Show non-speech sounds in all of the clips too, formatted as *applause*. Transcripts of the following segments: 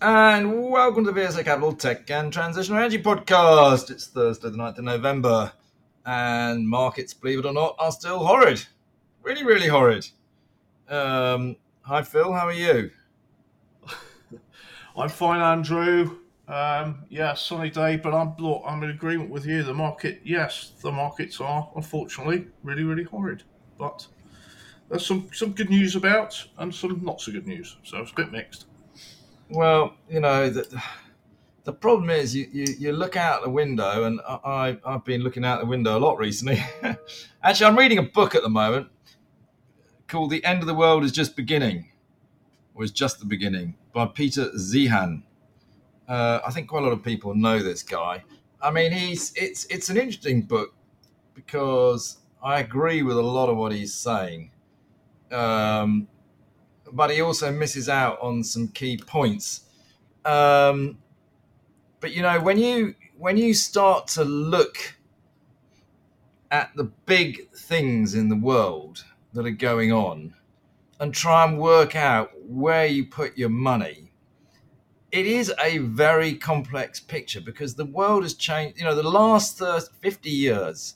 And welcome to the VSA Capital Tech and Transitional Energy Podcast. It's Thursday, the 9th of November, and markets, believe it or not, are still horrid. Really, really horrid. Um, hi, Phil. How are you? *laughs* I'm fine, Andrew. Um, yeah, sunny day, but I'm look, I'm in agreement with you. The market, yes, the markets are unfortunately really, really horrid. But there's some some good news about and some not so good news. So it's a bit mixed. Well, you know, the, the problem is you, you, you look out the window, and I, I've been looking out the window a lot recently. *laughs* Actually, I'm reading a book at the moment called The End of the World is Just Beginning, or is Just the Beginning, by Peter Zeihan. Uh, I think quite a lot of people know this guy. I mean, he's it's it's an interesting book because I agree with a lot of what he's saying. Um, but he also misses out on some key points. Um, but you know, when you when you start to look at the big things in the world that are going on and try and work out where you put your money, it is a very complex picture because the world has changed. You know, the last 30, 50 years,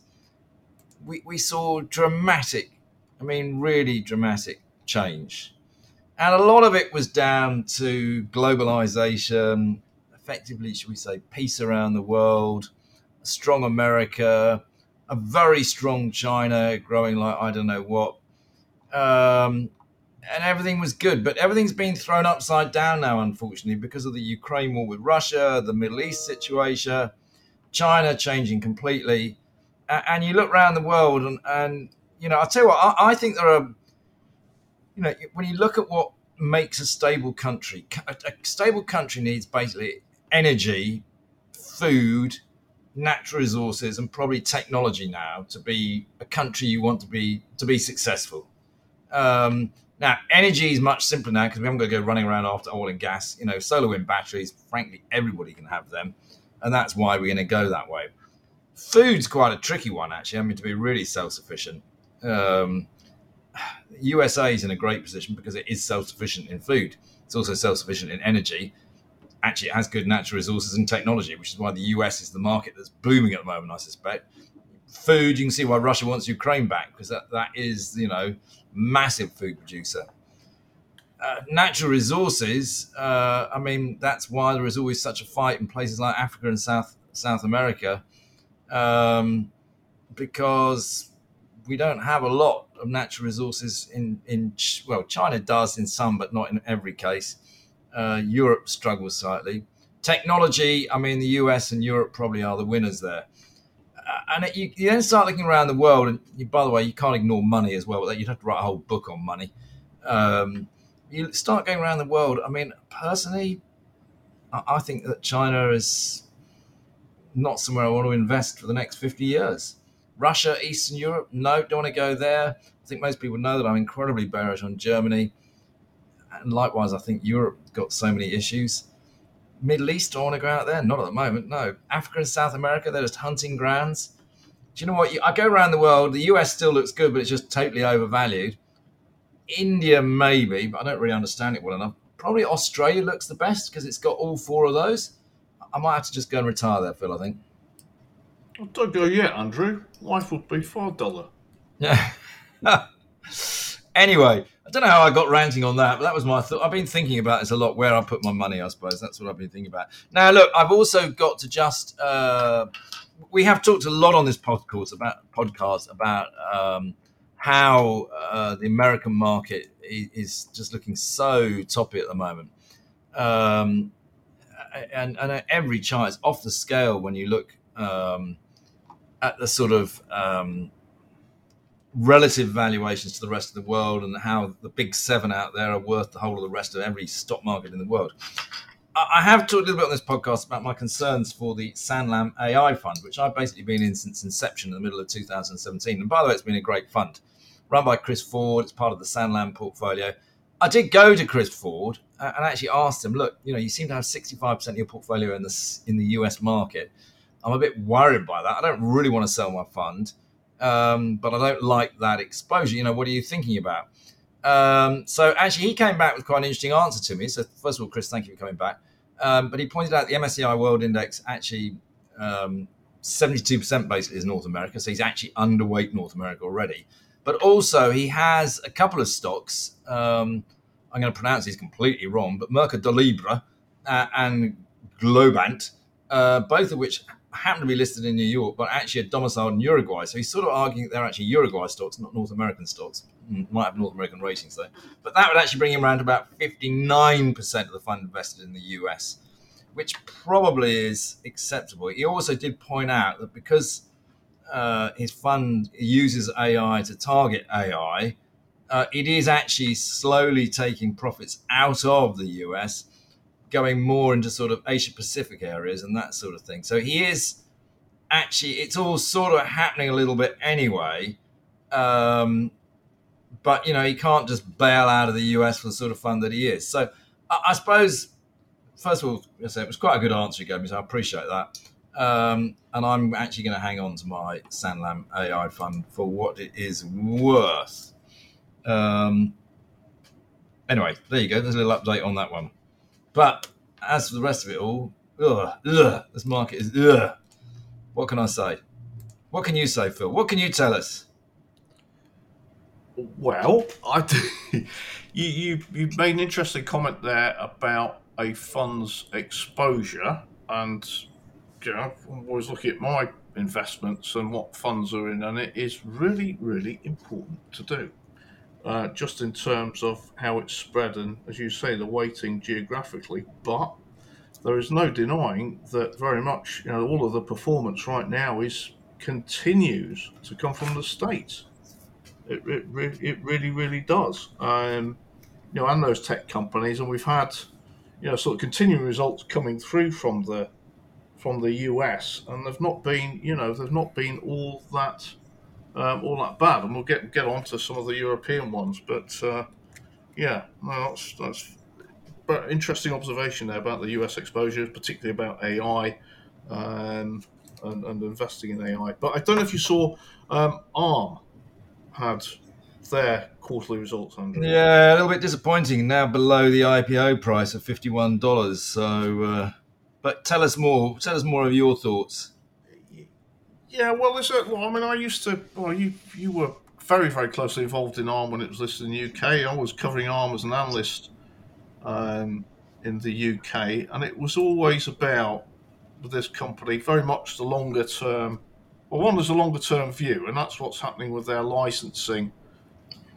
we, we saw dramatic, I mean, really dramatic change and a lot of it was down to globalization, effectively, should we say, peace around the world, a strong America, a very strong China growing like I don't know what. Um, and everything was good, but everything's been thrown upside down now, unfortunately, because of the Ukraine war with Russia, the Middle East situation, China changing completely. And you look around the world, and, and you know, I'll tell you what, I, I think there are you know, when you look at what makes a stable country, a, stable country needs basically energy, food, natural resources, and probably technology now to be a country you want to be to be successful. Um, now, energy is much simpler now because we haven't got to go running around after oil and gas. You know, solar wind batteries, frankly, everybody can have them. And that's why we're going to go that way. Food's quite a tricky one, actually. I mean, to be really self sufficient. Um, USA is in a great position because it is self sufficient in food. It's also self sufficient in energy. Actually, it has good natural resources and technology, which is why the US is the market that's booming at the moment, I suspect. Food, you can see why Russia wants Ukraine back because that, that is, you know, massive food producer. Uh, natural resources, uh, I mean, that's why there is always such a fight in places like Africa and South South America, um, because we don't have a lot of natural resources in in well, China does in some, but not in every case. Uh, Europe struggles slightly. Technology, I mean, the US and Europe probably are the winners there. Uh, and it, you, you, then start looking around the world, and you, by the way, you can't ignore money as well. You'd have to write a whole book on money. Um, you start going around the world. I mean, personally, I, I think that China is not somewhere I want to invest for the next 50 years. Russia, Eastern Europe, no, don't want to go there. I think most people know that I'm incredibly bearish on Germany. And likewise, I think Europe got so many issues. Middle East, I want to go out there? Not at the moment, no. Africa and South America, they're just hunting grounds. Do you know what? I go around the world, the US still looks good, but it's just totally overvalued. India, maybe, but I don't really understand it well enough. Probably Australia looks the best because it's got all four of those. I might have to just go and retire there, Phil, I think. Oh, don't go yet, Andrew. Life would be far duller. Yeah. *laughs* *laughs* anyway, I don't know how I got ranting on that, but that was my thought. I've been thinking about this a lot, where I put my money, I suppose. That's what I've been thinking about. Now, look, I've also got to just. Uh, we have talked a lot on this podcast about podcast about um, how uh, the American market is just looking so toppy at the moment. Um, and, and every chart is off the scale when you look um, at the sort of um, relative valuations to the rest of the world and how the big seven out there are worth the whole of the rest of every stock market in the world. I have talked a little bit on this podcast about my concerns for the Sanlam AI fund, which I've basically been in since inception in the middle of 2017. And by the way, it's been a great fund run by Chris Ford. It's part of the Sanlam portfolio. I did go to Chris Ford uh, and actually asked him, look, you know, you seem to have 65% of your portfolio in the, in the US market. I'm a bit worried by that. I don't really want to sell my fund, um, but I don't like that exposure. You know, what are you thinking about? Um, so actually, he came back with quite an interesting answer to me. So first of all, Chris, thank you for coming back. Um, but he pointed out the MSCI World Index actually um, 72% basically is North America, so he's actually underweight North America already. But also, he has a couple of stocks. Um, I'm going to pronounce these completely wrong, but Mercado Libre uh, and Globant, uh, both of which happen to be listed in New York, but actually are domiciled in Uruguay. So he's sort of arguing that they're actually Uruguay stocks, not North American stocks. Mm, might have North American ratings though. But that would actually bring him around to about 59% of the fund invested in the US, which probably is acceptable. He also did point out that because uh, his fund uses AI to target AI, uh, it is actually slowly taking profits out of the US, going more into sort of Asia Pacific areas and that sort of thing. So he is actually, it's all sort of happening a little bit anyway. Um, but, you know, he can't just bail out of the US for the sort of fund that he is. So I, I suppose, first of all, it was quite a good answer you gave me, so I appreciate that. Um, and I'm actually going to hang on to my Sanlam AI fund for what it is worth. Um, anyway, there you go. There's a little update on that one. But as for the rest of it all, ugh, ugh, this market is ugh. What can I say? What can you say, Phil? What can you tell us? Well, I *laughs* you, you you made an interesting comment there about a fund's exposure, and you know, I'm always looking at my investments and what funds are in, and it is really, really important to do. Uh, just in terms of how it's spread and, as you say, the weighting geographically. But there is no denying that very much, you know, all of the performance right now is continues to come from the states. It, it, it really, really does. Um, you know, and those tech companies, and we've had, you know, sort of continuing results coming through from the from the US, and they've not been, you know, they've not been all that um, all that bad. And we'll get get on to some of the European ones, but uh, yeah, no, that's that's but interesting observation there about the US exposure, particularly about AI um, and, and investing in AI. But I don't know if you saw um, ARM had their quarterly results. Andrew. Yeah, a little bit disappointing. Now below the IPO price of fifty-one dollars. So. Uh but tell us more. Tell us more of your thoughts. Yeah, well, a, well, I mean, I used to. Well, you you were very very closely involved in ARM when it was listed in the UK. I was covering ARM as an analyst um, in the UK, and it was always about this company very much the longer term. Well, one is a longer term view, and that's what's happening with their licensing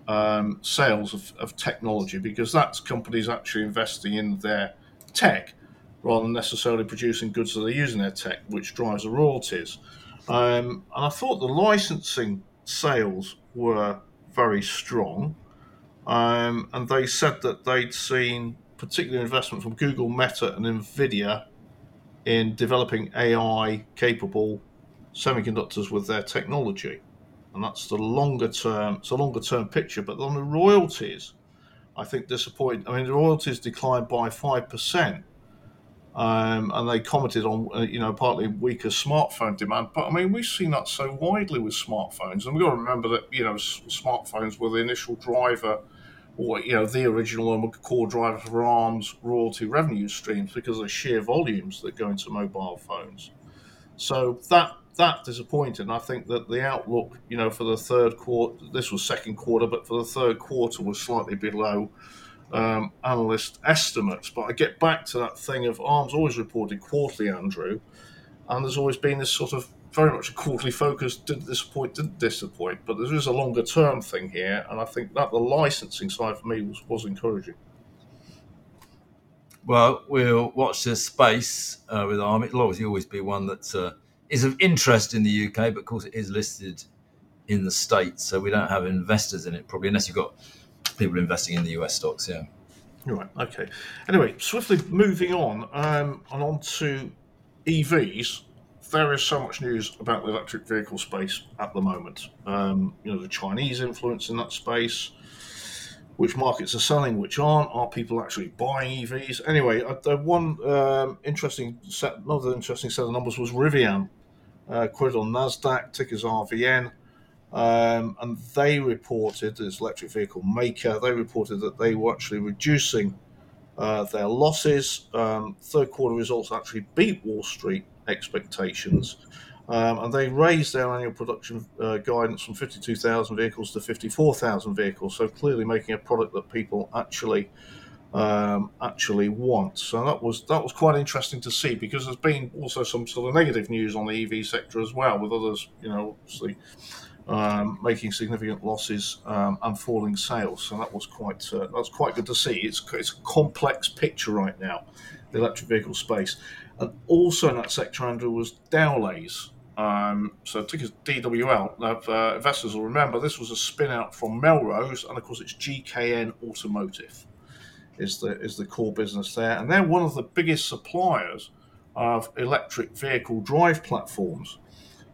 um, sales of, of technology, because that's companies actually investing in their tech rather than necessarily producing goods that they're using their tech, which drives the royalties. Um, and I thought the licensing sales were very strong. Um, and they said that they'd seen particular investment from Google, Meta, and Nvidia in developing AI capable semiconductors with their technology. And that's the longer term, it's a longer term picture. But on the royalties, I think disappointed. I mean, the royalties declined by 5%. Um, and they commented on, uh, you know, partly weaker smartphone demand. But I mean, we've seen that so widely with smartphones, and we've got to remember that you know, smartphones were the initial driver, or you know, the original and core driver for ARM's royalty revenue streams because of the sheer volumes that go into mobile phones. So that that disappointed. And I think that the outlook, you know, for the third quarter, this was second quarter, but for the third quarter was slightly below um, analyst estimates. But I get back to that thing of ARM's always reported quarterly, Andrew, and there's always been this sort of very much a quarterly focus. Didn't disappoint, didn't disappoint, but there is a longer term thing here, and I think that the licensing side for me was, was encouraging. Well, we'll watch this space uh, with ARM. It'll obviously always be one that uh, is of interest in the UK, but of course it is listed in the States, so we don't have investors in it probably, unless you've got people investing in the US stocks. Yeah. Right. Okay. Anyway, swiftly moving on um, and on to EVs. There is so much news about the electric vehicle space at the moment. Um, you know, the Chinese influence in that space, which markets are selling, which aren't. Are people actually buying EVs? Anyway, uh, the one um, interesting set, another interesting set of numbers was Rivian, uh, quoted on Nasdaq, tickers RVN. Um, and they reported, as electric vehicle maker, they reported that they were actually reducing uh, their losses. Um, third quarter results actually beat Wall Street expectations. Um, and they raised their annual production uh, guidance from 52,000 vehicles to 54,000 vehicles. So clearly making a product that people actually um, actually want. So that was that was quite interesting to see because there's been also some sort of negative news on the EV sector as well, with others, you know, obviously um, making significant losses um, and falling sales. So that was quite uh, that's quite good to see. It's it's a complex picture right now, the electric vehicle space, and also in that sector, Andrew was Dowlais. Um, so ticker DWL. Now, uh, investors will remember this was a spin out from Melrose, and of course it's GKN Automotive is the is the core business there, and they're one of the biggest suppliers of electric vehicle drive platforms.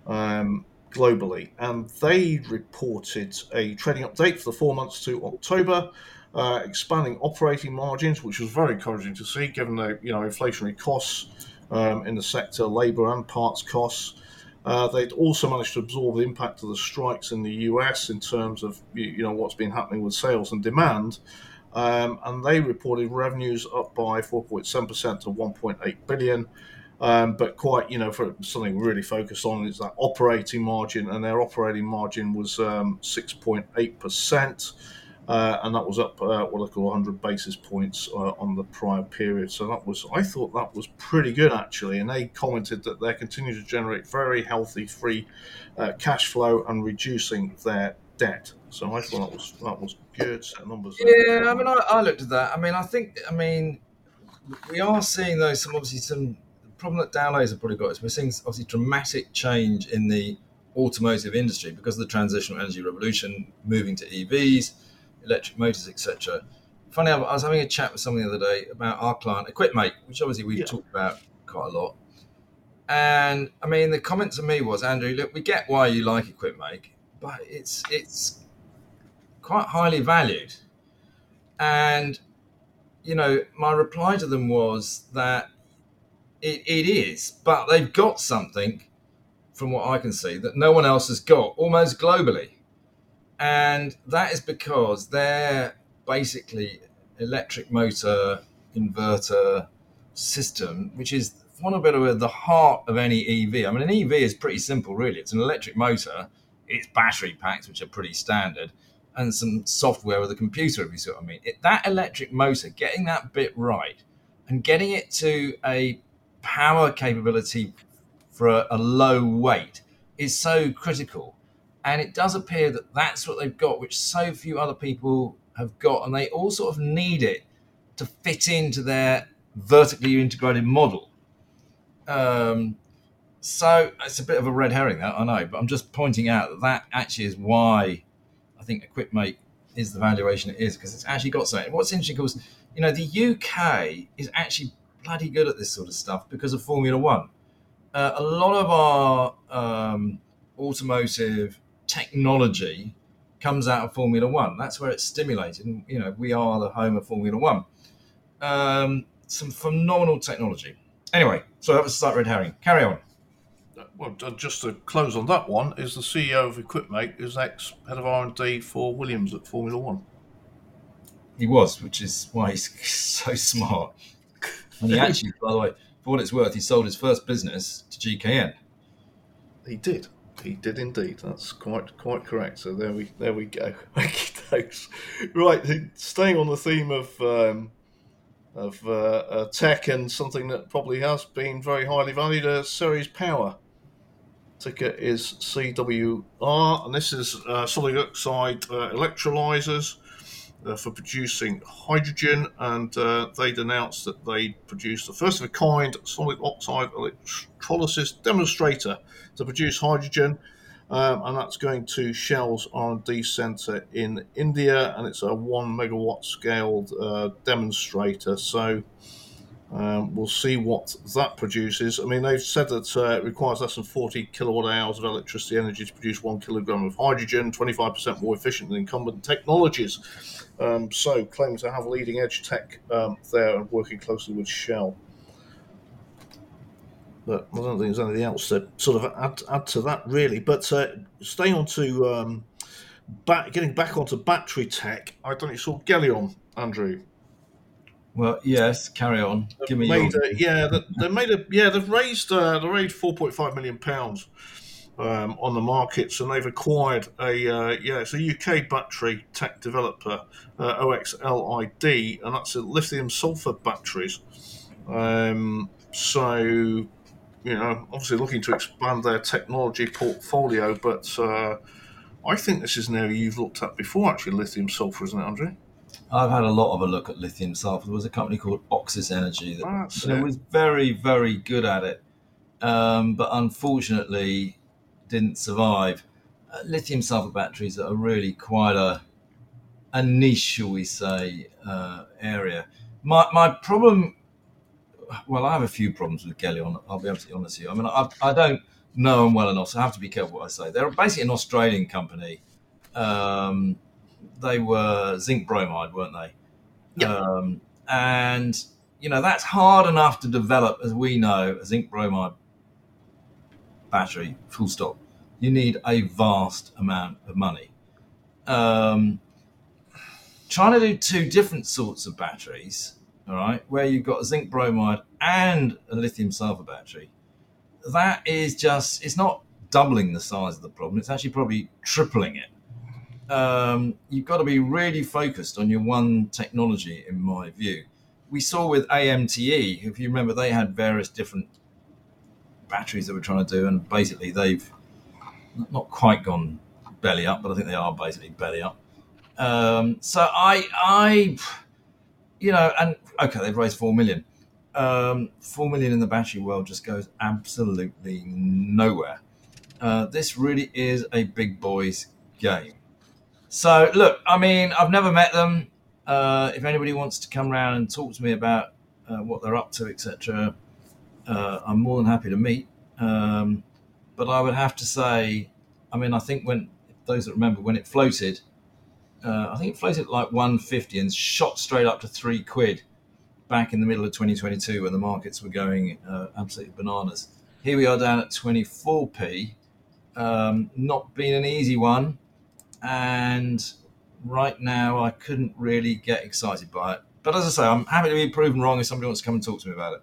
Um, globally, and they reported a trading update for the four months to October, uh, expanding operating margins, which was very encouraging to see, given the you know inflationary costs um, in the sector, labour and parts costs. Uh, they'd also managed to absorb the impact of the strikes in the US in terms of you know what's been happening with sales and demand. Um, and they reported revenues up by 4.7% to 1.8 billion, um, but quite, you know, for something we really focused on is that operating margin, and their operating margin was um, 6.8%. Uh, and that was up uh, what I call 100 basis points uh, on the prior period. So that was, I thought that was pretty good actually. And they commented that they continue to generate very healthy free uh, cash flow and reducing their debt. So I thought that was that was good set numbers. Yeah, I mean, I, I looked at that. I mean, I think, I mean, we are seeing though some obviously some problem that Dowlais have probably got is we're seeing obviously dramatic change in the automotive industry because of the transitional energy revolution, moving to EVs, electric motors, etc. Funny, I was having a chat with someone the other day about our client Equipmake, which obviously we've yeah. talked about quite a lot. And I mean, the comment to me was, Andrew, look, we get why you like Equipmake, but it's it's quite highly valued. And you know, my reply to them was that it, it is, but they've got something, from what I can see, that no one else has got, almost globally. And that is because they're basically electric motor inverter system, which is one of of the heart of any EV. I mean, an EV is pretty simple, really. It's an electric motor, it's battery packs, which are pretty standard, and some software with a computer, if you see what I mean. It, that electric motor, getting that bit right and getting it to a power capability for a, a low weight is so critical. And it does appear that that's what they've got, which so few other people have got. And they all sort of need it to fit into their vertically integrated model. Um, so it's a bit of a red herring, that I know, but I'm just pointing out that that actually is why I think Equipmake is the valuation it is because it's actually got something. What's interesting, because you know, the UK is actually bloody good at this sort of stuff because of Formula One. Uh, a lot of our um, automotive technology comes out of Formula One. That's where it's stimulated. And, you know, we are the home of Formula One. Um, some phenomenal technology. Anyway, so that was a slight red herring. Carry on. Well, just to close on that one, is the CEO of Equipmake is ex head of R and D for Williams at Formula One. He was, which is why he's *laughs* so smart. And he actually, *laughs* by the way, for what it's worth, he sold his first business to GKN. He did. He did indeed. That's quite quite correct. So there we there we go. *laughs* right, staying on the theme of um, of uh, uh, tech and something that probably has been very highly valued, uh, Ceres Power. Ticker is CWR, and this is uh, solid oxide uh, electrolyzers uh, for producing hydrogen, and uh, they'd announced that they produced the first of a kind solid oxide electrolysis demonstrator to produce hydrogen. Um, and that's going to Shell's R&D center in India, and it's a one megawatt scaled uh, demonstrator. So um, we'll see what that produces. I mean, they've said that uh, it requires less than 40 kilowatt hours of electricity energy to produce one kilogram of hydrogen, 25% more efficient than incumbent technologies. Um, so, claim to have leading edge tech um, there and working closely with Shell. But I don't think there's anything else to sort of add, add to that, really. But uh, staying on to um, back, getting back onto battery tech, I don't know, you saw Gelion, Andrew. Well, yes, carry on. Give me made your... a, yeah, they, they made a yeah. They've raised uh, they raised four point five million pounds um, on the markets, and they've acquired a uh, yeah, it's a UK battery tech developer, uh, OXLID, and that's a lithium sulfur batteries. Um, so you know, obviously looking to expand their technology portfolio, but uh, I think this is an area you've looked at before, actually, lithium sulfur, isn't it, Andrew? I've had a lot of a look at lithium sulfur. There was a company called Oxis Energy that, That's that was very, very good at it, um, but unfortunately didn't survive. Uh, lithium sulfur batteries are really quite a a niche, shall we say, uh, area. My my problem, well, I have a few problems with Gelion. I'll be absolutely honest with you. I mean, I, I don't know them well enough, so I have to be careful what I say. They're basically an Australian company. Um, they were zinc bromide, weren't they? Yeah. Um, and you know that's hard enough to develop, as we know, a zinc bromide battery. Full stop. You need a vast amount of money. Um, trying to do two different sorts of batteries, all right, where you've got a zinc bromide and a lithium sulfur battery, that is just, it's not doubling the size of the problem, it's actually probably tripling it. Um, you've got to be really focused on your one technology, in my view. We saw with AMTE, if you remember, they had various different batteries that we're trying to do, and basically they've not quite gone belly up, but I think they are basically belly up. Um, so I, I, you know, and okay, they've raised four million. Um, four million in the battery world just goes absolutely nowhere. Uh, this really is a big boys game. So look, I mean, I've never met them. Uh, if anybody wants to come around and talk to me about uh, what they're up to, etc., uh, I'm more than happy to meet. Um, but I would have to say, I mean, I think when those that remember when it floated, uh, I think it floated at like 150 and shot straight up to three quid back in the middle of 2022 when the markets were going uh, absolutely bananas. Here we are down at 24p, um, not been an easy one, and right now I couldn't really get excited by it. But as I say, I'm happy to be proven wrong if somebody wants to come and talk to me about it.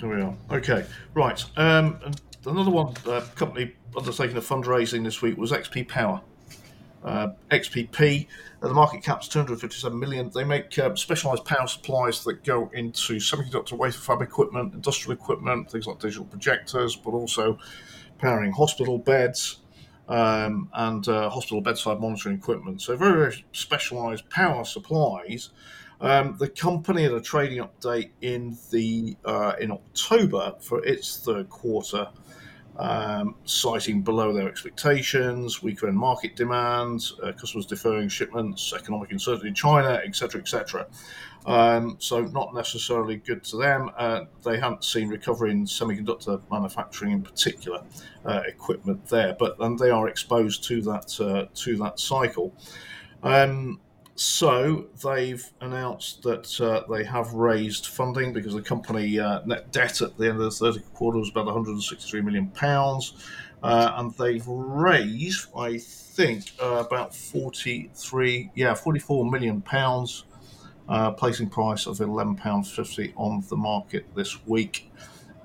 There we are. Okay, right. Um, another one uh, company undertaking a fundraising this week was XP Power. Uh, XPP, uh, the market cap's 257 million. They make uh, specialized power supplies that go into semiconductor wafer fab equipment, industrial equipment, things like digital projectors, but also powering hospital beds um, and uh, hospital bedside monitoring equipment. So very, very specialized power supplies. Um, the company had a trading update in the uh, in October for its third quarter, um, citing below their expectations, weaker end market demand, uh, customers deferring shipments, economic uncertainty in China, etc., etc. Um, so not necessarily good to them. Uh, they haven't seen recovery in semiconductor manufacturing, in particular, uh, equipment there, but and they are exposed to that uh, to that cycle. Um, so they've announced that uh, they have raised funding because the company uh, net debt at the end of the third quarter was about 163 million pounds, uh, and they've raised, I think, uh, about 43, yeah, 44 million pounds, uh, placing price of 11 pounds 50 on the market this week.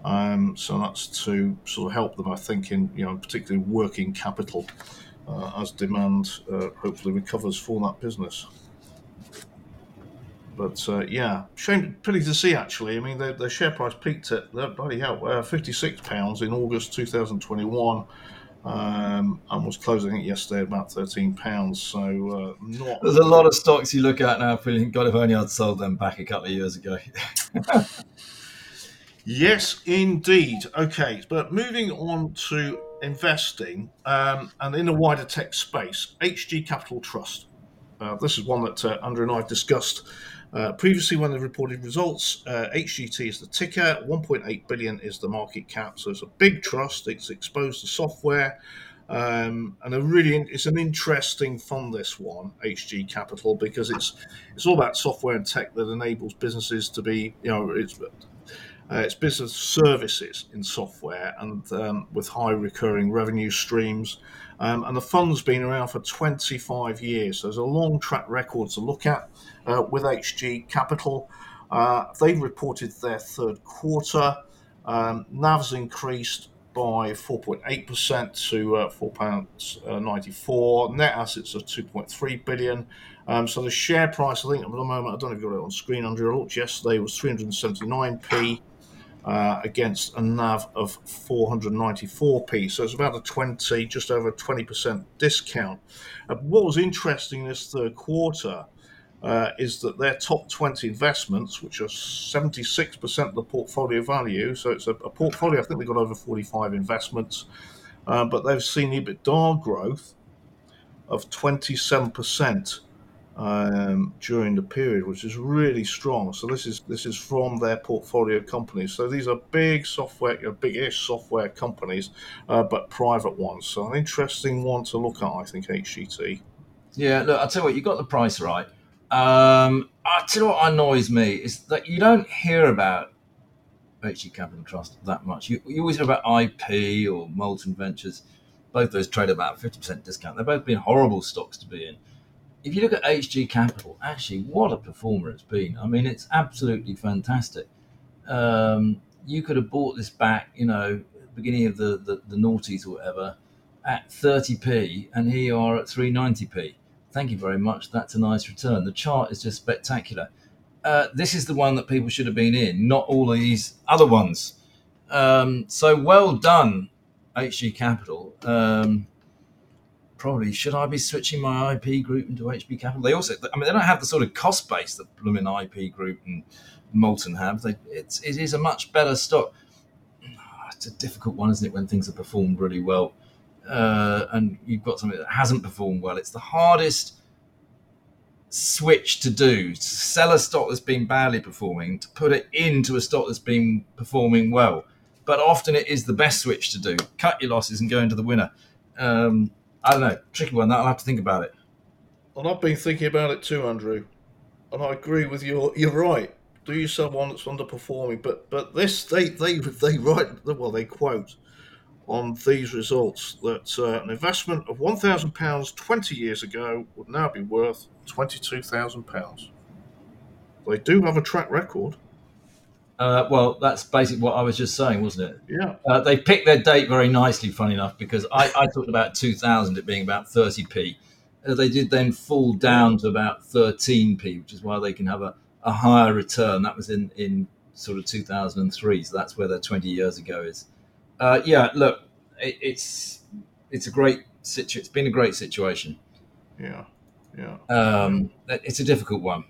Um, so that's to sort of help them, I think, in you know particularly working capital. Uh, as demand uh, hopefully recovers for that business. But uh, yeah, shame, pity to see actually. I mean, the, the share price peaked at uh, bloody hell, uh, fifty-six pounds in August two thousand twenty-one, um, and was closing it yesterday about thirteen pounds. So uh, not. There's a lot of stocks you look at now feeling, God, if only I'd sold them back a couple of years ago. *laughs* Yes, indeed. Okay, but moving on to investing, um, and in a wider tech space, HG Capital Trust. Uh, this is one that uh, Andrew and I have discussed uh, previously when they reported results. Uh, HGT is the ticker, 1.8 billion is the market cap, so it's a big trust. It's exposed to software, um, and a really it's an interesting fund. This one, HG Capital, because it's it's all about software and tech that enables businesses to be, you know, it's uh, it's business services in software and um, with high recurring revenue streams. Um, and the fund's been around for 25 years. So there's a long track record to look at uh, with HG Capital. Uh, they've reported their third quarter. Um, NAV's increased by 4.8% to uh, £4.94. Uh, Net assets of 2.3 billion. Um, so the share price, I think at the moment, I don't know if you've got it on screen, Andrew. I looked yesterday, was 379p uh, against a NAV of 494p. So it's about a 20, just over 20% discount. Uh, what was interesting this third quarter uh, is that their top 20 investments, which are 76% of the portfolio value, so it's a, a portfolio, I think they've got over 45 investments, uh, but they've seen EBITDA growth of 27% um, during the period, which is really strong. So this is this is from their portfolio companies. So these are big software, big-ish software companies, uh, but private ones. So an interesting one to look at, I think, HGT. Yeah, look, I'll tell you what, you got the price right. Um, I tell you what annoys me is that you don't hear about HG Capital Trust that much. You, you always hear about IP or Molten Ventures. Both those trade about 50% discount. They've both been horrible stocks to be in if you look at HG Capital, actually, what a performer it's been. I mean, it's absolutely fantastic. Um, you could have bought this back, you know, beginning of the, the, the noughties or whatever, at 30p, and here you are at 390p. Thank you very much. That's a nice return. The chart is just spectacular. Uh, this is the one that people should have been in, not all these other ones. Um, so well done, HG Capital. Um, probably should I be switching my IP group into HG Capital? They also, I mean, they don't have the sort of cost base that Blooming IP Group and Molten have. They, it's it is a much better stock. It's a difficult one, isn't it, when things have performed really well, uh, and you've got something that hasn't performed well. It's the hardest switch to do to sell a stock that's been badly performing to put it into a stock that's been performing well. But often it is the best switch to do. Cut your losses and go into the winner. Um, I don't know, tricky one. That I'll have to think about it. And I've been thinking about it too, Andrew. And I agree with you. You're right. Do you sell one that's underperforming? But but this they they they write well they quote on these results that uh, an investment of one thousand pounds twenty years ago would now be worth twenty two thousand pounds. They do have a track record. Uh, well, that's basically what I was just saying, wasn't it? Yeah. Uh, they picked their date very nicely, funny enough, because I, I talked about 2000, it being about 30p. Uh, they did then fall down to about 13p, which is why they can have a, a higher return. That was in, in sort of 2003, so that's where their 20 years ago is. Uh, yeah, look, it, it's it's a great situ- It's been a great situation. Yeah, yeah. Um, it's a difficult one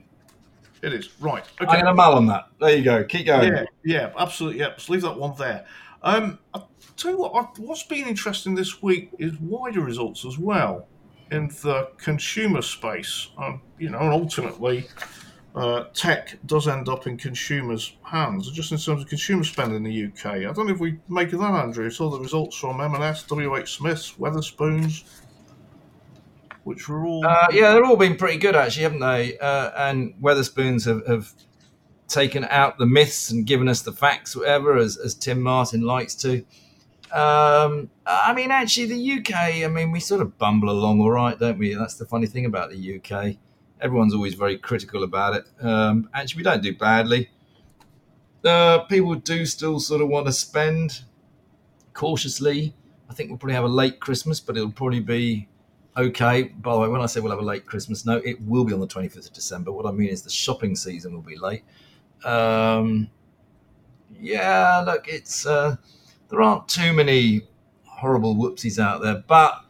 it is. Right. Okay. I'm to mull on that. There you go. Keep going. Yeah, yeah, absolutely. Yeah, just leave that one there. Um, I'll tell you what, what's been interesting this week is wider results as well in the consumer space. Um, you know, and ultimately, uh, tech does end up in consumers' hands, just in terms of consumer spend in the UK. I don't know if we make of that, Andrew. It's all the results from M&S, WH Smiths, Wetherspoons, which were all. Uh, yeah, they're all been pretty good actually, haven't they? Uh, and Wetherspoons have, have, taken out the myths and given us the facts, whatever, as, as Tim Martin likes to. Um, I mean, actually, the UK. I mean, we sort of bumble along all right, don't we? That's the funny thing about the UK. Everyone's always very critical about it. Um, actually, we don't do badly. Uh, people do still sort of want to spend cautiously. I think we'll probably have a late Christmas, but it'll probably be okay. By the way, when I say we'll have a late Christmas, no, it will be on the 25th of December. What I mean is the shopping season will be late. Um, yeah, look, it's uh, there aren't too many horrible whoopsies out there, but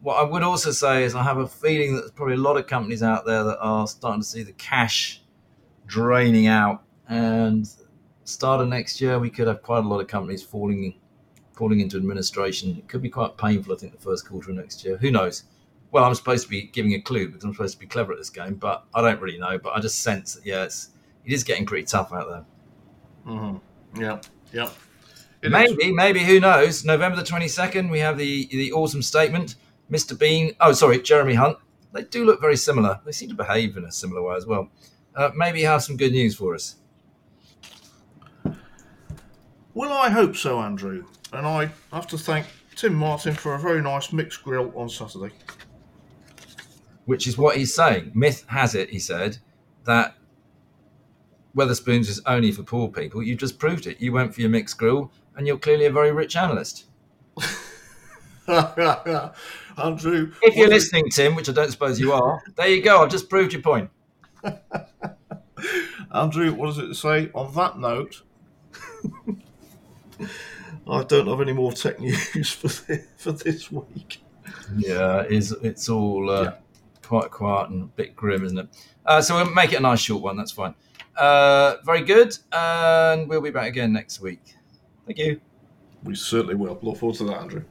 what I would also say is I have a feeling that there's probably a lot of companies out there that are starting to see the cash draining out, and start of next year we could have quite a lot of companies falling falling into administration. It could be quite painful, I think, the first quarter of next year. Who knows? Well, I'm supposed to be giving a clue because I'm supposed to be clever at this game, but I don't really know. But I just sense that yeah, it's it is getting pretty tough out there. Mm-hmm. Yeah, yeah. It maybe, is. maybe who knows? November the twenty second, we have the the autumn statement. Mr. Bean, oh sorry, Jeremy Hunt. They do look very similar. They seem to behave in a similar way as well. Uh, maybe have some good news for us. Well, I hope so, Andrew. And I have to thank Tim Martin for a very nice mixed grill on Saturday. Which is what he's saying. Myth has it, he said, that Wetherspoons is only for poor people. You just proved it. You went for your mixed grill, and you're clearly a very rich analyst. *laughs* Andrew. If you're listening, Tim, which I don't suppose you are, there you go. I've just proved your point. *laughs* Andrew, what does it say? On that note, *laughs* I don't have any more tech news for this, for this week. Yeah, it's, it's all uh, Yeah. Quite quiet and a bit grim, isn't it? Uh, so we'll make it a nice short one. That's fine. Uh, very good. And we'll be back again next week. Thank you. We certainly will. Look forward to that, Andrew.